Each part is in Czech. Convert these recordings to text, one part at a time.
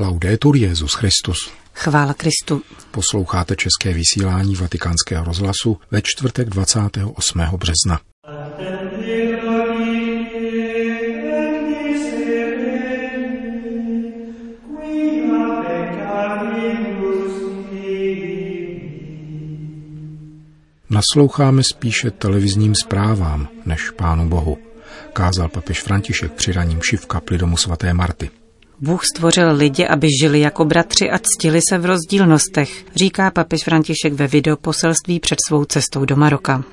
Laudetur Jezus Christus. Chvála Kristu. Posloucháte české vysílání Vatikánského rozhlasu ve čtvrtek 28. března. Nasloucháme spíše televizním zprávám než Pánu Bohu, kázal papež František při raním v kapli domu svaté Marty. Bůh stvořil lidi, aby žili jako bratři a ctili se v rozdílnostech, říká papež František ve videoposelství před svou cestou do Maroka.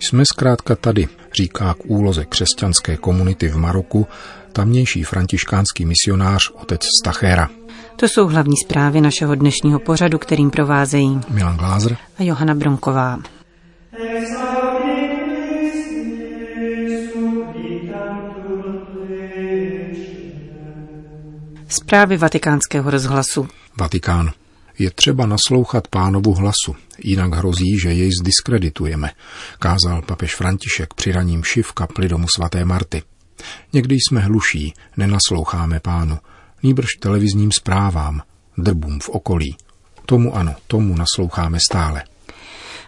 Jsme zkrátka tady, říká k úloze křesťanské komunity v Maroku tamnější františkánský misionář otec Stachéra. To jsou hlavní zprávy našeho dnešního pořadu, kterým provázejí Milan Glázer a Johana Bronková. Zprávy vatikánského rozhlasu. Vatikán. Je třeba naslouchat pánovu hlasu, jinak hrozí, že jej zdiskreditujeme, kázal papež František při raním šiv kapli domu svaté Marty. Někdy jsme hluší, nenasloucháme pánu, nýbrž televizním zprávám, drbům v okolí. Tomu ano, tomu nasloucháme stále.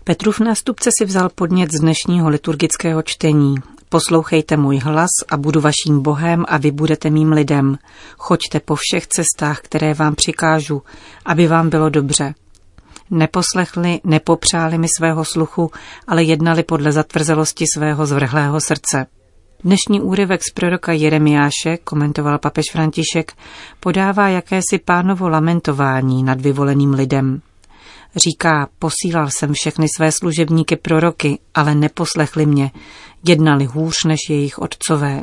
Petrův nástupce si vzal podnět z dnešního liturgického čtení. Poslouchejte můj hlas a budu vaším Bohem a vy budete mým lidem. Choďte po všech cestách, které vám přikážu, aby vám bylo dobře. Neposlechli, nepopřáli mi svého sluchu, ale jednali podle zatvrzelosti svého zvrhlého srdce. Dnešní úryvek z proroka Jeremiáše, komentoval papež František, podává jakési pánovo lamentování nad vyvoleným lidem. Říká, posílal jsem všechny své služebníky proroky, ale neposlechli mě, jednali hůř než jejich otcové.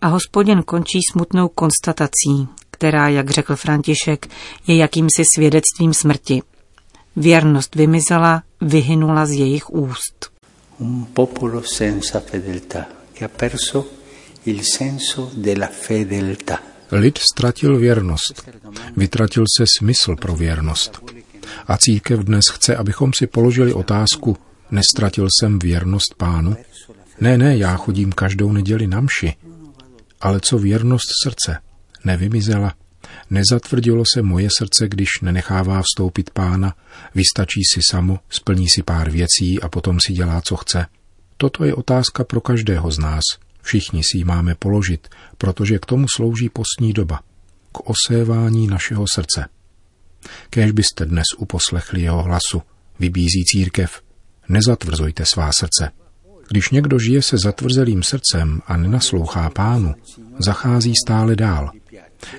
A hospodin končí smutnou konstatací, která, jak řekl František, je jakýmsi svědectvím smrti. Věrnost vymizela, vyhynula z jejich úst. Un popolo senza fedeltà, che ha perso il senso della fedeltà. Lid ztratil věrnost, vytratil se smysl pro věrnost. A církev dnes chce, abychom si položili otázku, nestratil jsem věrnost pánu? Ne, ne, já chodím každou neděli na mši. Ale co věrnost srdce? Nevymizela. Nezatvrdilo se moje srdce, když nenechává vstoupit pána, vystačí si samo, splní si pár věcí a potom si dělá, co chce. Toto je otázka pro každého z nás. Všichni si ji máme položit, protože k tomu slouží postní doba. K osévání našeho srdce. Kéž byste dnes uposlechli jeho hlasu, vybízí církev. Nezatvrzujte svá srdce. Když někdo žije se zatvrzelým srdcem a nenaslouchá pánu, zachází stále dál.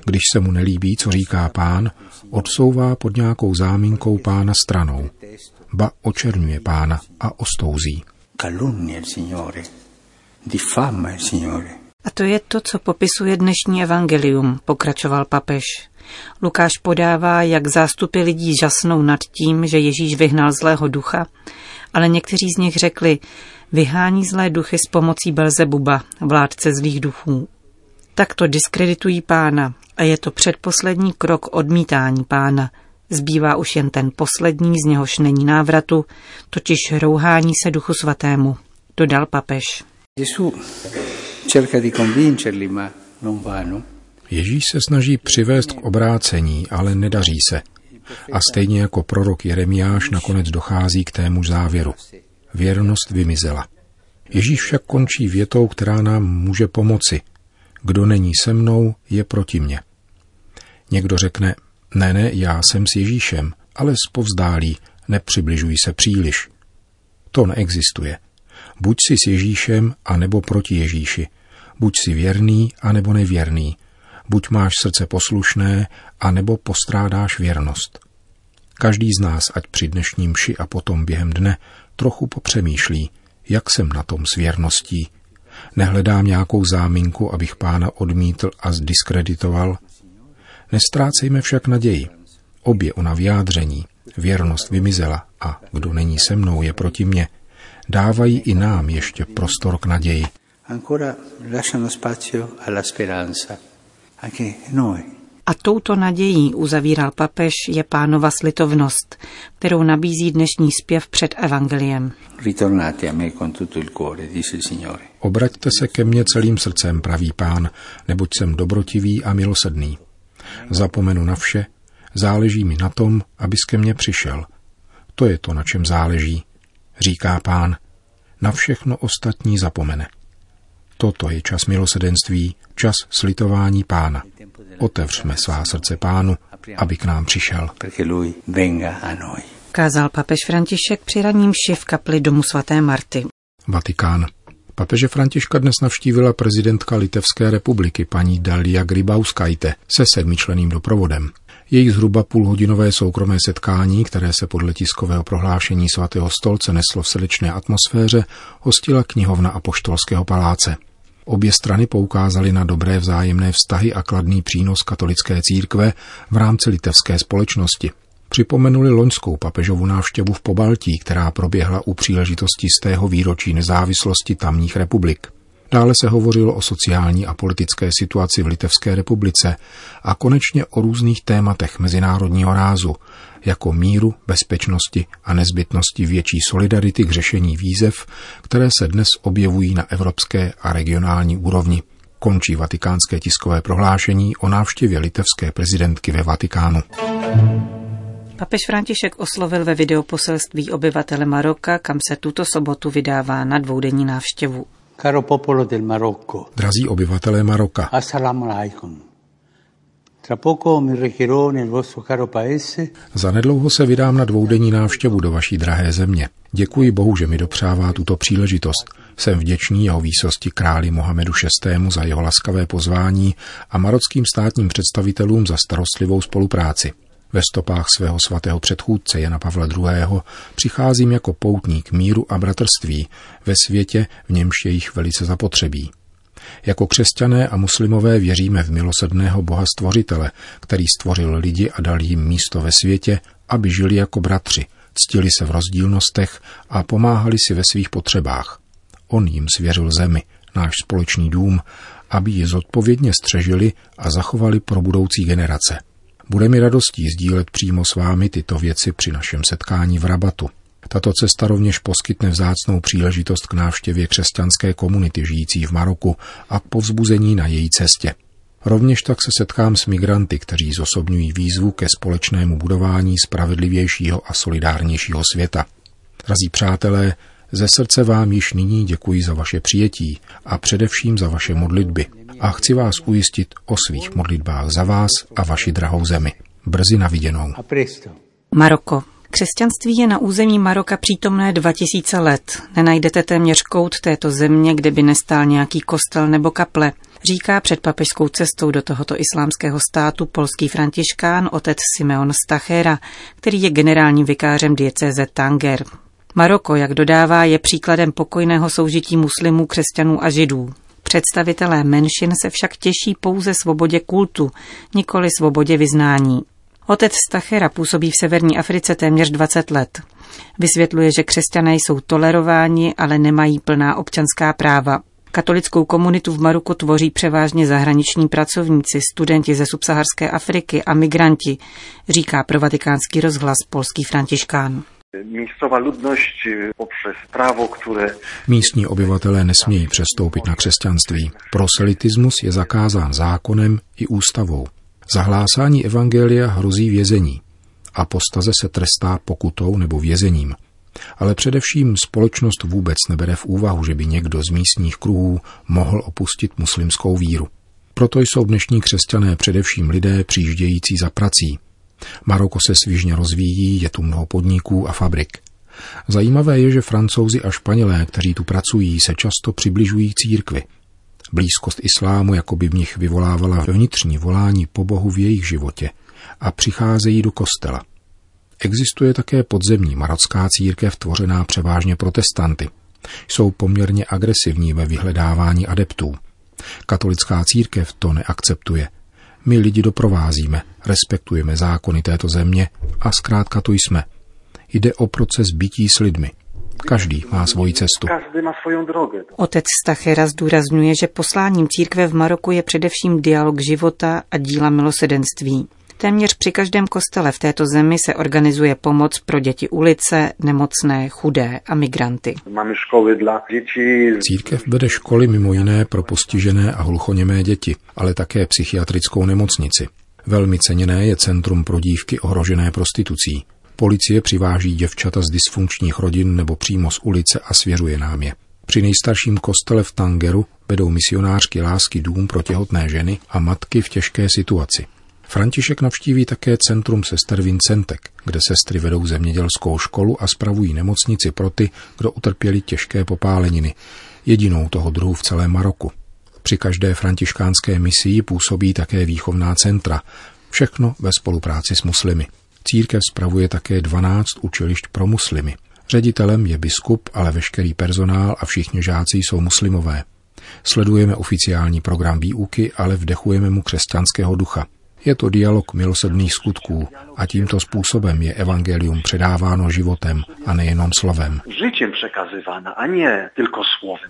Když se mu nelíbí, co říká pán, odsouvá pod nějakou záminkou pána stranou. Ba očerňuje pána a ostouzí. A to je to, co popisuje dnešní evangelium, pokračoval papež. Lukáš podává, jak zástupy lidí žasnou nad tím, že Ježíš vyhnal zlého ducha, ale někteří z nich řekli, vyhání zlé duchy s pomocí Belzebuba, vládce zlých duchů. Takto diskreditují pána a je to předposlední krok odmítání pána. Zbývá už jen ten poslední, z něhož není návratu, totiž rouhání se duchu svatému, dodal papež. cerca Ježíš se snaží přivést k obrácení, ale nedaří se. A stejně jako prorok Jeremiáš nakonec dochází k tému závěru. Věrnost vymizela. Ježíš však končí větou, která nám může pomoci. Kdo není se mnou, je proti mně. Někdo řekne, ne, ne, já jsem s Ježíšem, ale spovzdálí, nepřibližuj se příliš. To neexistuje. Buď si s Ježíšem, anebo proti Ježíši. Buď si věrný, anebo nevěrný buď máš srdce poslušné, anebo postrádáš věrnost. Každý z nás, ať při dnešním ši a potom během dne, trochu popřemýšlí, jak jsem na tom s věrností. Nehledám nějakou záminku, abych pána odmítl a zdiskreditoval. Nestrácejme však naději. Obě ona vyjádření, věrnost vymizela a kdo není se mnou, je proti mně, dávají i nám ještě prostor k naději. Ancora lasciano spazio alla speranza. A touto nadějí, uzavíral papež, je pánova slitovnost, kterou nabízí dnešní zpěv před evangeliem. Obraťte se ke mně celým srdcem, pravý pán, neboť jsem dobrotivý a milosedný. Zapomenu na vše, záleží mi na tom, abys ke mně přišel. To je to, na čem záleží, říká pán. Na všechno ostatní zapomene. Toto je čas milosedenství, čas slitování pána. Otevřme svá srdce pánu, aby k nám přišel. Kázal papež František při raním v kapli domu svaté Marty. Vatikán. Papeže Františka dnes navštívila prezidentka Litevské republiky paní Dalia Grybauskajte se sedmičleným doprovodem. Jejich zhruba půlhodinové soukromé setkání, které se podle tiskového prohlášení svatého stolce neslo v srdečné atmosféře, hostila knihovna Apoštolského paláce. Obě strany poukázaly na dobré vzájemné vztahy a kladný přínos katolické církve v rámci litevské společnosti. Připomenuli loňskou papežovu návštěvu v Pobaltí, která proběhla u příležitosti z tého výročí nezávislosti tamních republik. Dále se hovořilo o sociální a politické situaci v Litevské republice a konečně o různých tématech mezinárodního rázu, jako míru, bezpečnosti a nezbytnosti větší solidarity k řešení výzev, které se dnes objevují na evropské a regionální úrovni. Končí vatikánské tiskové prohlášení o návštěvě litevské prezidentky ve Vatikánu. Papež František oslovil ve videoposelství obyvatele Maroka, kam se tuto sobotu vydává na dvoudenní návštěvu. Caro popolo del Marocco. Drazí obyvatelé Maroka. Assalamu alaikum. Tra poco mi recherò nel vostro caro paese. Zanedlouho se vydám na dvoudenní návštěvu do vaší drahé země. Děkuji Bohu, že mi dopřává tuto příležitost. Jsem vděčný jeho výsosti králi Mohamedu VI. za jeho laskavé pozvání a marockým státním představitelům za starostlivou spolupráci. Ve stopách svého svatého předchůdce Jana Pavla II. přicházím jako poutník míru a bratrství ve světě, v němž je jich velice zapotřebí. Jako křesťané a muslimové věříme v milosrdného Boha Stvořitele, který stvořil lidi a dal jim místo ve světě, aby žili jako bratři, ctili se v rozdílnostech a pomáhali si ve svých potřebách. On jim svěřil zemi, náš společný dům, aby ji zodpovědně střežili a zachovali pro budoucí generace. Bude mi radostí sdílet přímo s vámi tyto věci při našem setkání v Rabatu. Tato cesta rovněž poskytne vzácnou příležitost k návštěvě křesťanské komunity žijící v Maroku a k povzbuzení na její cestě. Rovněž tak se setkám s migranty, kteří zosobňují výzvu ke společnému budování spravedlivějšího a solidárnějšího světa. Drazí přátelé, ze srdce vám již nyní děkuji za vaše přijetí a především za vaše modlitby a chci vás ujistit o svých modlitbách za vás a vaši drahou zemi. Brzy na viděnou. Maroko. Křesťanství je na území Maroka přítomné 2000 let. Nenajdete téměř kout této země, kde by nestál nějaký kostel nebo kaple, říká před papežskou cestou do tohoto islámského státu polský františkán otec Simeon Stachera, který je generálním vikářem diecéze Tanger. Maroko, jak dodává, je příkladem pokojného soužití muslimů, křesťanů a židů. Představitelé menšin se však těší pouze svobodě kultu, nikoli svobodě vyznání. Otec Stachera působí v severní Africe téměř 20 let. Vysvětluje, že křesťané jsou tolerováni, ale nemají plná občanská práva. Katolickou komunitu v Maroku tvoří převážně zahraniční pracovníci, studenti ze subsaharské Afriky a migranti, říká pro vatikánský rozhlas polský františkán. Místová ludność e, popřes právo, které... Místní obyvatelé nesmějí přestoupit na křesťanství. Proselitismus je zakázán zákonem i ústavou. Zahlásání evangelia hrozí vězení. Apostaze se trestá pokutou nebo vězením. Ale především společnost vůbec nebere v úvahu, že by někdo z místních kruhů mohl opustit muslimskou víru. Proto jsou dnešní křesťané především lidé přijíždějící za prací, Maroko se svižně rozvíjí, je tu mnoho podniků a fabrik. Zajímavé je, že francouzi a španělé, kteří tu pracují, se často přibližují církvi. Blízkost islámu jako by v nich vyvolávala vnitřní volání po Bohu v jejich životě a přicházejí do kostela. Existuje také podzemní marocká církev tvořená převážně protestanty. Jsou poměrně agresivní ve vyhledávání adeptů. Katolická církev to neakceptuje my lidi doprovázíme, respektujeme zákony této země a zkrátka tu jsme. Jde o proces bytí s lidmi. Každý má svoji cestu. Každý má svou drogu. Otec Stachera zdůrazňuje, že posláním církve v Maroku je především dialog života a díla milosedenství. Téměř při každém kostele v této zemi se organizuje pomoc pro děti ulice, nemocné, chudé a migranty. Máme školy dla dětí. Církev vede školy mimo jiné pro postižené a hluchoněmé děti, ale také psychiatrickou nemocnici. Velmi ceněné je centrum pro dívky ohrožené prostitucí. Policie přiváží děvčata z dysfunkčních rodin nebo přímo z ulice a svěřuje nám je. Při nejstarším kostele v Tangeru vedou misionářky lásky dům pro těhotné ženy a matky v těžké situaci. František navštíví také centrum sester Vincentek, kde sestry vedou zemědělskou školu a spravují nemocnici pro ty, kdo utrpěli těžké popáleniny, jedinou toho druhu v celém Maroku. Při každé františkánské misii působí také výchovná centra, všechno ve spolupráci s muslimy. Církev spravuje také 12 učilišť pro muslimy. Ředitelem je biskup, ale veškerý personál a všichni žáci jsou muslimové. Sledujeme oficiální program výuky, ale vdechujeme mu křesťanského ducha. Je to dialog milosrdných skutků a tímto způsobem je evangelium předáváno životem a nejenom slovem.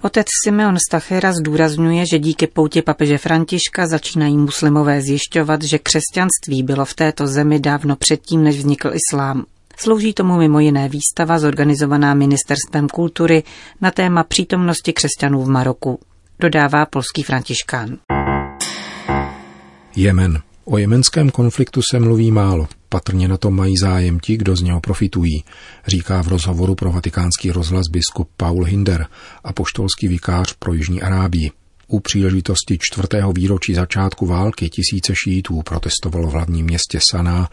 Otec Simeon Stachera zdůrazňuje, že díky poutě papeže Františka začínají muslimové zjišťovat, že křesťanství bylo v této zemi dávno předtím, než vznikl islám. Slouží tomu mimo jiné výstava zorganizovaná Ministerstvem kultury na téma přítomnosti křesťanů v Maroku, dodává polský františkán. Jemen. O jemenském konfliktu se mluví málo. Patrně na tom mají zájem ti, kdo z něho profitují, říká v rozhovoru pro vatikánský rozhlas biskup Paul Hinder a poštolský vikář pro Jižní Arábii. U příležitosti čtvrtého výročí začátku války tisíce šítů protestovalo v hlavním městě Saná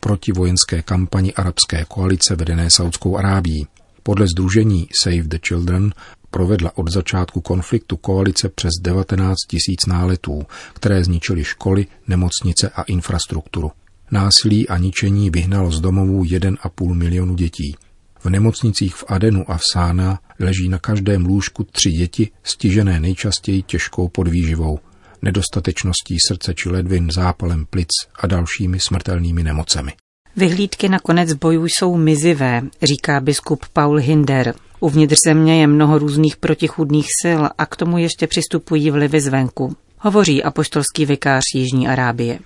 proti vojenské kampani arabské koalice vedené Saudskou Arábií. Podle združení Save the Children provedla od začátku konfliktu koalice přes 19 tisíc náletů, které zničily školy, nemocnice a infrastrukturu. Násilí a ničení vyhnalo z domovů 1,5 milionu dětí. V nemocnicích v Adenu a v Sána leží na každém lůžku tři děti, stižené nejčastěji těžkou podvýživou, nedostatečností srdce či ledvin, zápalem plic a dalšími smrtelnými nemocemi. Vyhlídky na konec bojů jsou mizivé, říká biskup Paul Hinder. Uvnitř země je mnoho různých protichudných sil a k tomu ještě přistupují vlivy zvenku. Hovoří apoštolský vikář Jižní Arábie.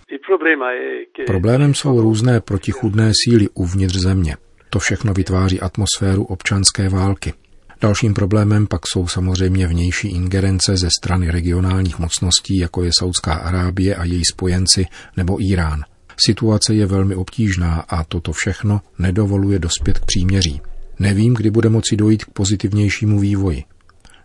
Problémem jsou různé protichudné síly uvnitř země. To všechno vytváří atmosféru občanské války. Dalším problémem pak jsou samozřejmě vnější ingerence ze strany regionálních mocností, jako je Saudská Arábie a její spojenci nebo Irán. Situace je velmi obtížná a toto všechno nedovoluje dospět k příměří. Nevím, kdy bude moci dojít k pozitivnějšímu vývoji.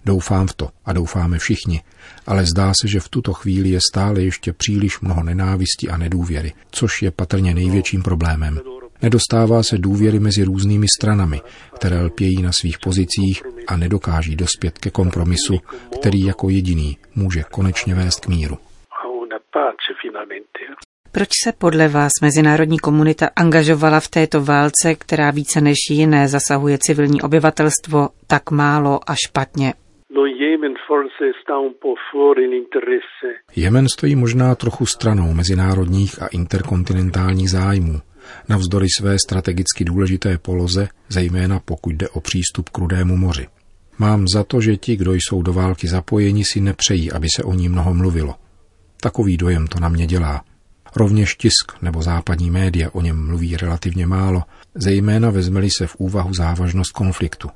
Doufám v to a doufáme všichni, ale zdá se, že v tuto chvíli je stále ještě příliš mnoho nenávisti a nedůvěry, což je patrně největším problémem. Nedostává se důvěry mezi různými stranami, které lpějí na svých pozicích a nedokáží dospět ke kompromisu, který jako jediný může konečně vést k míru. Proč se podle vás mezinárodní komunita angažovala v této válce, která více než jiné zasahuje civilní obyvatelstvo, tak málo a špatně? Jemen stojí možná trochu stranou mezinárodních a interkontinentálních zájmů, navzdory své strategicky důležité poloze, zejména pokud jde o přístup k Rudému moři. Mám za to, že ti, kdo jsou do války zapojeni, si nepřejí, aby se o ní mnoho mluvilo. Takový dojem to na mě dělá. Rovněž tisk nebo západní média o něm mluví relativně málo, zejména vezmeli se v úvahu závažnost konfliktu.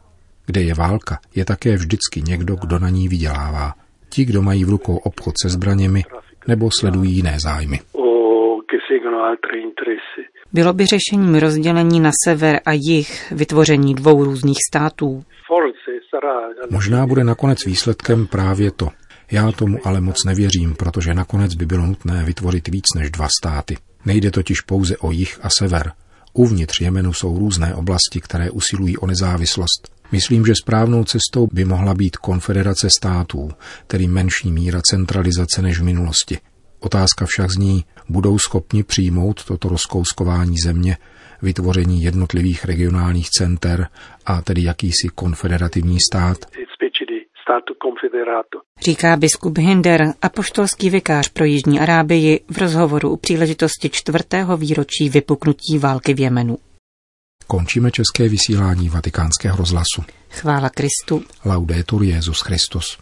Kde je válka, je také vždycky někdo, kdo na ní vydělává. Ti, kdo mají v rukou obchod se zbraněmi nebo sledují jiné zájmy. Bylo by řešením rozdělení na sever a jih, vytvoření dvou různých států. Možná bude nakonec výsledkem právě to. Já tomu ale moc nevěřím, protože nakonec by bylo nutné vytvořit víc než dva státy. Nejde totiž pouze o jih a sever. Uvnitř Jemenu jsou různé oblasti, které usilují o nezávislost. Myslím, že správnou cestou by mohla být konfederace států, tedy menší míra centralizace než v minulosti. Otázka však zní, budou schopni přijmout toto rozkouskování země, vytvoření jednotlivých regionálních center a tedy jakýsi konfederativní stát? Říká biskup Hinder, apoštolský vikář pro Jižní Arábii v rozhovoru u příležitosti čtvrtého výročí vypuknutí války v Jemenu. Končíme české vysílání vatikánského rozhlasu. Chvála Kristu. Laudetur Jezus Christus.